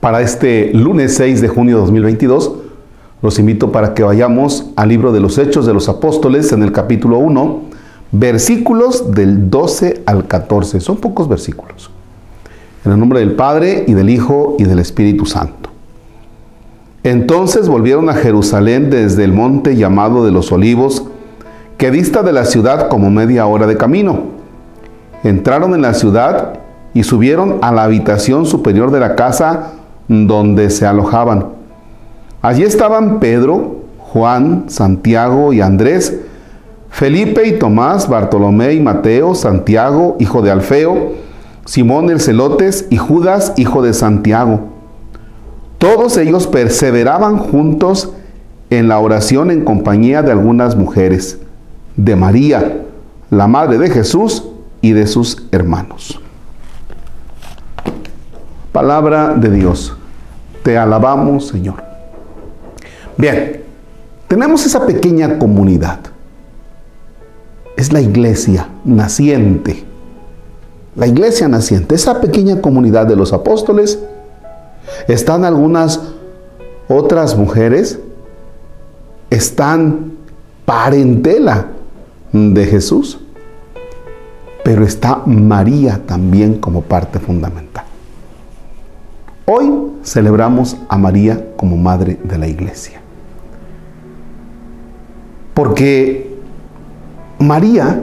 Para este lunes 6 de junio de 2022, los invito para que vayamos al libro de los Hechos de los Apóstoles en el capítulo 1, versículos del 12 al 14. Son pocos versículos. En el nombre del Padre y del Hijo y del Espíritu Santo. Entonces volvieron a Jerusalén desde el monte llamado de los olivos, que dista de la ciudad como media hora de camino. Entraron en la ciudad y subieron a la habitación superior de la casa donde se alojaban. Allí estaban Pedro, Juan, Santiago y Andrés, Felipe y Tomás, Bartolomé y Mateo, Santiago, hijo de Alfeo, Simón el Celotes y Judas, hijo de Santiago. Todos ellos perseveraban juntos en la oración en compañía de algunas mujeres, de María, la madre de Jesús y de sus hermanos. Palabra de Dios. Te alabamos, Señor. Bien, tenemos esa pequeña comunidad. Es la iglesia naciente. La iglesia naciente, esa pequeña comunidad de los apóstoles. Están algunas otras mujeres. Están parentela de Jesús. Pero está María también como parte fundamental. Hoy celebramos a María como Madre de la Iglesia. Porque María,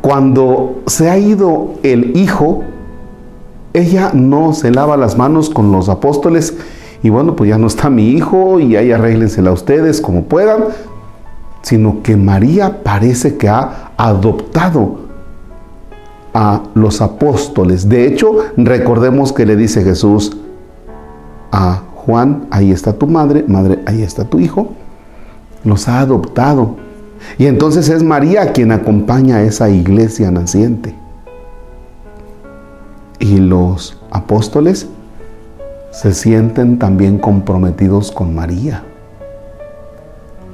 cuando se ha ido el Hijo, ella no se lava las manos con los apóstoles y bueno, pues ya no está mi hijo y ahí arréglensela ustedes como puedan, sino que María parece que ha adoptado a los apóstoles. De hecho, recordemos que le dice Jesús a Juan, ahí está tu madre, madre, ahí está tu hijo. Los ha adoptado. Y entonces es María quien acompaña a esa iglesia naciente. Y los apóstoles se sienten también comprometidos con María.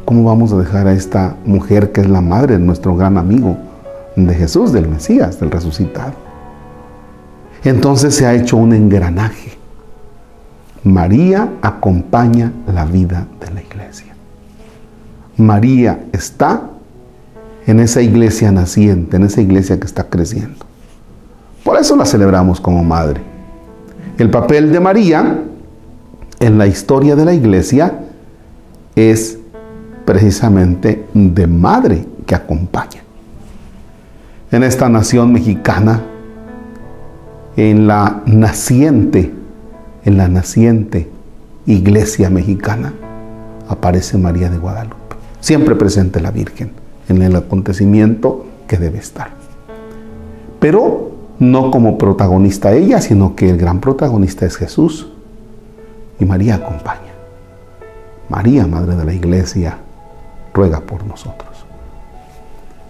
¿Cómo vamos a dejar a esta mujer que es la madre de nuestro gran amigo? De Jesús, del Mesías, del resucitado. Entonces se ha hecho un engranaje. María acompaña la vida de la iglesia. María está en esa iglesia naciente, en esa iglesia que está creciendo. Por eso la celebramos como madre. El papel de María en la historia de la iglesia es precisamente de madre que acompaña en esta nación mexicana, en la naciente, en la naciente iglesia mexicana, aparece María de Guadalupe. Siempre presente la Virgen en el acontecimiento que debe estar. Pero no como protagonista ella, sino que el gran protagonista es Jesús. Y María acompaña. María, Madre de la Iglesia, ruega por nosotros.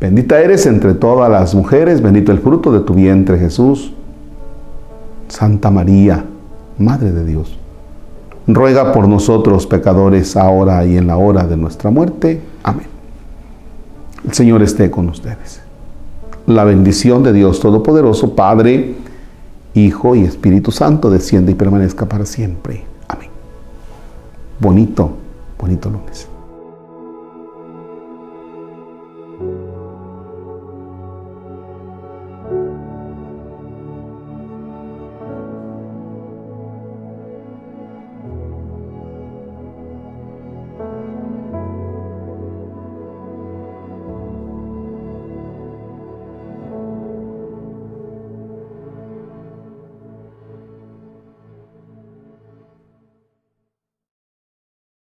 Bendita eres entre todas las mujeres, bendito el fruto de tu vientre Jesús. Santa María, Madre de Dios, ruega por nosotros pecadores, ahora y en la hora de nuestra muerte. Amén. El Señor esté con ustedes. La bendición de Dios Todopoderoso, Padre, Hijo y Espíritu Santo, desciende y permanezca para siempre. Amén. Bonito, bonito lunes.